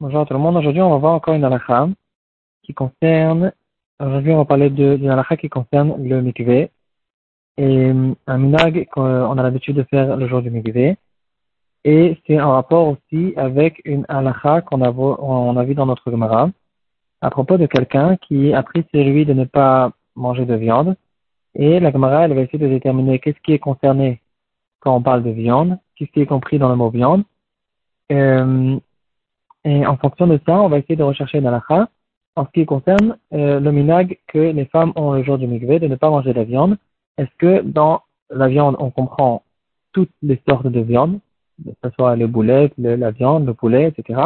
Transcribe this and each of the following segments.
Bonjour tout le monde. Aujourd'hui, on va voir encore une halakha qui concerne, aujourd'hui, on va parler d'une halakha qui concerne le mikvé et un minag qu'on a l'habitude de faire le jour du mikvé. Et c'est en rapport aussi avec une halakha qu'on a, a vu dans notre Gemara à propos de quelqu'un qui a pris sur lui de ne pas manger de viande. Et la Gemara, elle va essayer de déterminer qu'est-ce qui est concerné quand on parle de viande ce qui est compris dans le mot viande. Euh, et en fonction de ça, on va essayer de rechercher dans la en ce qui concerne euh, le minag que les femmes ont le jour du mikvé de ne pas manger de la viande. Est-ce que dans la viande, on comprend toutes les sortes de viande, que ce soit le boulet, la viande, le poulet, etc.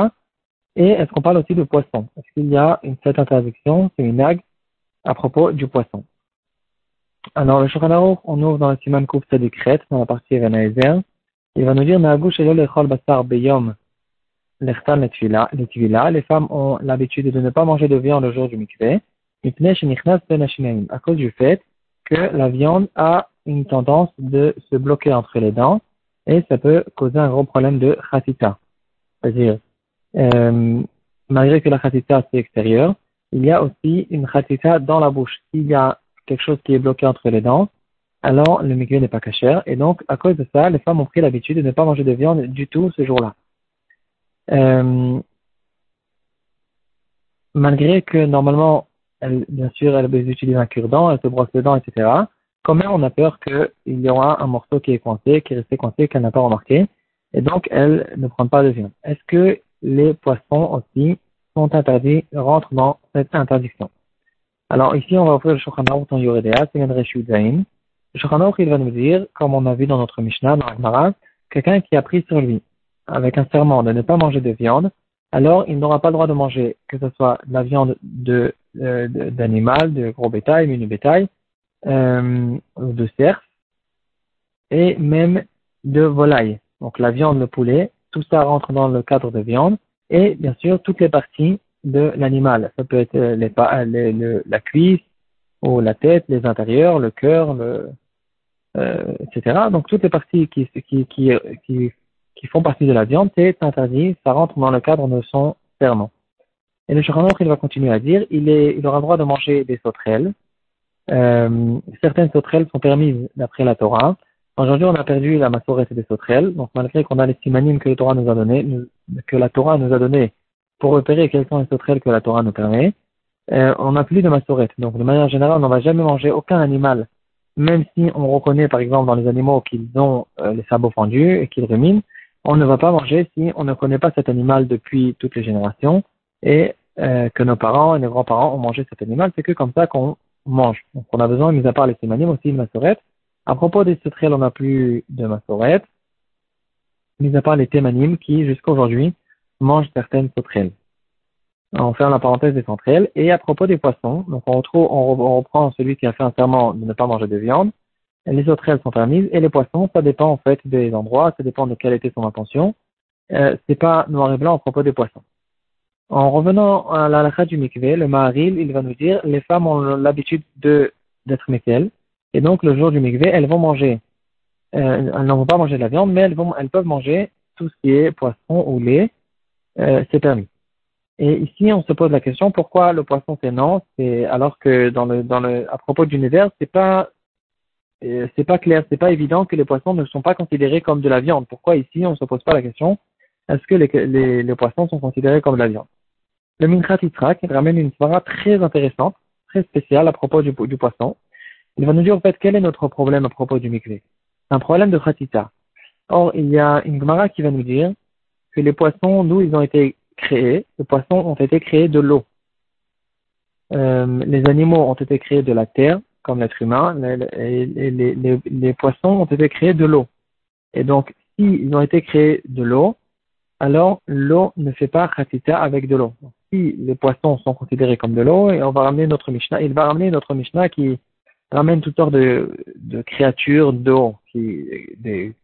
Et est-ce qu'on parle aussi de poisson? Est-ce qu'il y a une, cette interdiction, ce minag, à propos du poisson? Alors, le Shulchan on ouvre dans le Siman Kouf Tzadikret, dans la partie Ezer, il va nous dire, les femmes ont l'habitude de ne pas manger de viande le jour du mikveh, à cause du fait que la viande a une tendance de se bloquer entre les dents et ça peut causer un gros problème de khatita. C'est-à-dire, euh, malgré que la khatita c'est extérieur, il y a aussi une khatita dans la bouche. S'il y a quelque chose qui est bloqué entre les dents, alors le mikvé n'est pas cachère. Et donc, à cause de ça, les femmes ont pris l'habitude de ne pas manger de viande du tout ce jour-là. Euh, malgré que normalement, bien sûr, elle utilise un cure-dent, elle se brosse les dents, etc. Quand même, on a peur qu'il y aura un morceau qui est coincé, qui est resté coincé, qu'elle n'a pas remarqué. Et donc, elle ne prend pas de viande. Est-ce que les poissons aussi sont interdits, rentrent dans cette interdiction? Alors ici, on va ouvrir le Shulchan en Yoredea, c'est une il va nous dire, comme on a vu dans notre Mishnah, dans Agmara, quelqu'un qui a pris sur lui, avec un serment de ne pas manger de viande, alors il n'aura pas le droit de manger, que ce soit de la viande de, euh, d'animal, de, gros bétail, mini bétail, euh, de cerf, et même de volaille. Donc la viande, le poulet, tout ça rentre dans le cadre de viande, et bien sûr toutes les parties de l'animal. Ça peut être les, les, la cuisse, ou la tête, les intérieurs, le cœur, le, euh, etc. Donc toutes les parties qui, qui, qui, qui, font partie de la viande, c'est interdit, ça rentre dans le cadre de son serment. Et le Shulchan il va continuer à dire, il, est, il aura le droit de manger des sauterelles. Euh, certaines sauterelles sont permises d'après la Torah. Aujourd'hui, on a perdu la massorette des sauterelles. Donc, malgré qu'on a les simanim que la Torah nous a donné, que la Torah nous a donné pour repérer quelles sont les sauterelles que la Torah nous permet, euh, on n'a plus de massorette. Donc, de manière générale, on ne va jamais manger aucun animal même si on reconnaît par exemple dans les animaux qu'ils ont euh, les sabots fendus et qu'ils ruminent, on ne va pas manger si on ne connaît pas cet animal depuis toutes les générations et euh, que nos parents et nos grands-parents ont mangé cet animal, c'est que comme ça qu'on mange. Donc on a besoin, mis à part les sémanimes, aussi de massorette. À propos des sauterelles, on n'a plus de massorette, mis à part les témanimes qui, jusqu'à aujourd'hui, mangent certaines sauterelles on ferme la parenthèse des centrales. Et à propos des poissons, donc on, retrouve, on, reprend celui qui a fait un serment de ne pas manger de viande. Les autres, elles sont permises. Et les poissons, ça dépend en fait des endroits, ça dépend de quelle était son intention. Euh, c'est pas noir et blanc à propos des poissons. En revenant à la lacha du mikvé, le maharil, il va nous dire, les femmes ont l'habitude de d'être mekel, et donc le jour du mikvé, elles vont manger, euh, elles n'en vont pas manger de la viande, mais elles, vont, elles peuvent manger tout ce qui est poisson ou lait, euh, c'est permis. Et ici, on se pose la question pourquoi le poisson c'est non, c'est alors que dans le dans le à propos du univers, c'est pas euh, c'est pas clair, c'est pas évident que les poissons ne sont pas considérés comme de la viande. Pourquoi ici on se pose pas la question est-ce que les, les, les, poissons sont considérés comme de la viande? Le Minchat qui ramène une histoire très intéressante, très spéciale à propos du, du, poisson. Il va nous dire en fait quel est notre problème à propos du mikvé. Un problème de khatita. Or, il y a une Gemara qui va nous dire que les poissons, nous, ils ont été créés, les poissons ont été créés de l'eau. Euh, les animaux ont été créés de la terre, comme l'être humain, et les, poissons ont été créés de l'eau. Et donc, s'ils ont été créés de l'eau, alors l'eau ne fait pas khatita avec de l'eau. Si les poissons sont considérés comme de l'eau, et on va ramener notre Mishnah, il va ramener notre Mishnah qui ramène toutes sortes de, de créatures d'eau, qui, des,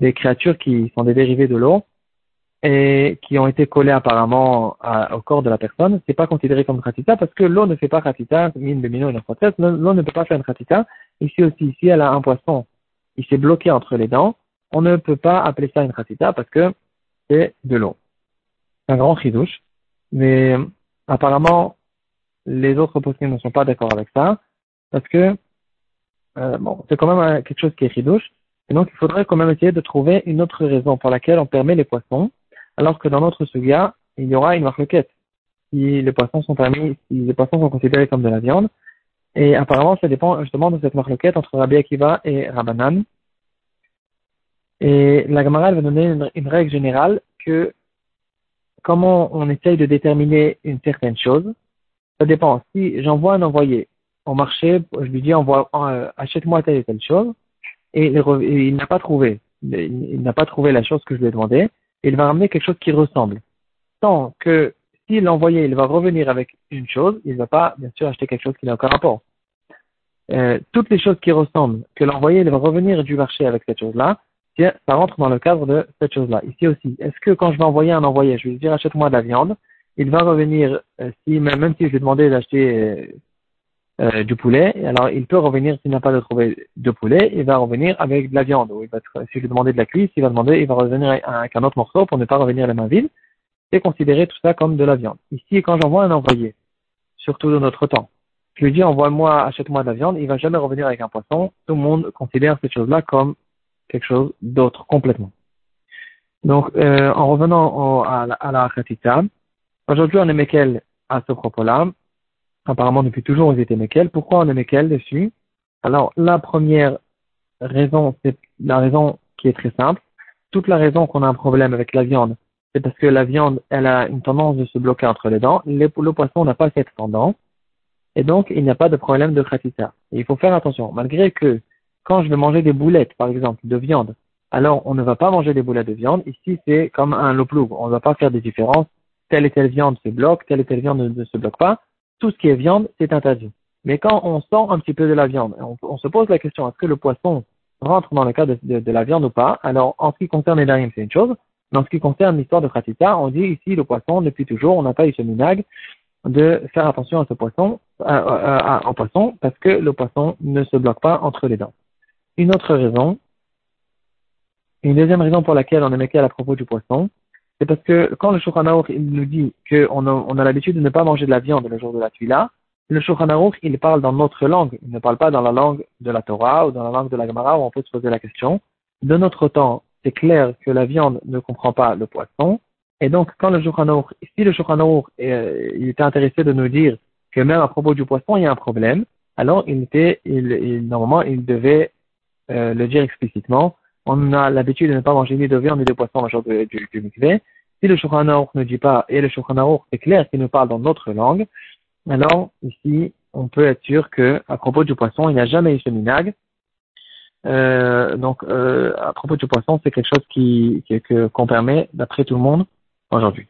des créatures qui sont des dérivés de l'eau, et qui ont été collés apparemment au corps de la personne, c'est pas considéré comme khatita parce que l'eau ne fait pas khatita, mine de mino l'eau ne peut pas faire une khatita. Ici aussi, ici elle a un poisson, il s'est bloqué entre les dents, on ne peut pas appeler ça une khatita parce que c'est de l'eau. C'est un grand chidouche, mais apparemment, les autres postes ne sont pas d'accord avec ça, parce que euh, bon, c'est quand même quelque chose qui est chidouche, et donc il faudrait quand même essayer de trouver une autre raison pour laquelle on permet les poissons, alors que dans notre sugia, il y aura une marloquette. Si les poissons sont permis, si les poissons sont considérés comme de la viande, et apparemment, ça dépend justement de cette marloquette entre Rabbi Akiva et Rabbanan. Et la Gemara va donner une, règle générale que comment on essaye de déterminer une certaine chose, ça dépend. Si j'envoie un envoyé au marché, je lui dis envoie, euh, achète-moi telle et telle chose, et il, n'a pas trouvé, il, n'a pas trouvé la chose que je lui ai demandé, il va ramener quelque chose qui ressemble. Tant que si l'envoyé il va revenir avec une chose, il ne va pas bien sûr acheter quelque chose qui n'a aucun rapport. Euh, toutes les choses qui ressemblent, que l'envoyé il va revenir du marché avec cette chose-là, ça rentre dans le cadre de cette chose-là. Ici aussi, est-ce que quand je vais envoyer un envoyé, je vais lui dire achète-moi de la viande, il va revenir, euh, si, même si je lui ai demandé d'acheter euh, du poulet, alors il peut revenir s'il n'a pas de trouver de poulet, il va revenir avec de la viande. Ou il va, si je demandé de la cuisse, il va demander, il va revenir avec un autre morceau pour ne pas revenir les mains vides. C'est considérer tout ça comme de la viande. Ici, quand j'envoie un envoyé, surtout de notre temps, je lui dis envoie-moi, achète-moi de la viande, il va jamais revenir avec un poisson. Tout le monde considère cette chose-là comme quelque chose d'autre complètement. Donc, euh, en revenant à, la, à la aujourd'hui on est Mekel à ce propos-là. Apparemment, depuis toujours, on était Mekel. Pourquoi on est Mekel dessus? Alors, la première raison, c'est la raison qui est très simple. Toute la raison qu'on a un problème avec la viande, c'est parce que la viande, elle a une tendance de se bloquer entre les dents. Le, poisson n'a pas cette tendance. Et donc, il n'y a pas de problème de kratita. il faut faire attention. Malgré que quand je vais manger des boulettes, par exemple, de viande, alors on ne va pas manger des boulettes de viande. Ici, c'est comme un loploug. On ne va pas faire des différences. Telle et telle viande se bloque, telle et telle viande ne, se bloque pas. Tout ce qui est viande, c'est interdit. Mais quand on sent un petit peu de la viande, on, se pose la question, est-ce que le poisson rentre dans le cas de, la viande ou pas? Alors, en ce qui concerne les darim, c'est une chose. Mais en ce qui concerne l'histoire de Kratita, on dit ici, le poisson, depuis toujours, on n'a pas eu ce minag de faire attention à ce poisson, au poisson, parce que le poisson ne se bloque pas entre les dents. Une autre raison, une deuxième raison pour laquelle on est méqué à propos du poisson, c'est parce que quand le Shulchan il nous dit qu'on a, on a l'habitude de ne pas manger de la viande le jour de la tuila, le Shulchan il parle dans notre langue, il ne parle pas dans la langue de la Torah ou dans la langue de la Gemara où on peut se poser la question. De notre temps, c'est clair que la viande ne comprend pas le poisson, et donc quand le Shulchan si le Shulchan euh, il était intéressé de nous dire que même à propos du poisson il y a un problème, alors il était, il, normalement il devait euh, le dire explicitement. On a l'habitude de ne pas manger ni de viande ni de poisson le jour du, du, Si le Shulchan ne dit pas, et le Shulchan est clair qu'il nous parle dans notre langue, alors ici, on peut être sûr que à propos du poisson, il n'y a jamais eu ce minag. Euh, donc, euh, à propos du poisson, c'est quelque chose qui qu'on permet d'après tout le monde aujourd'hui.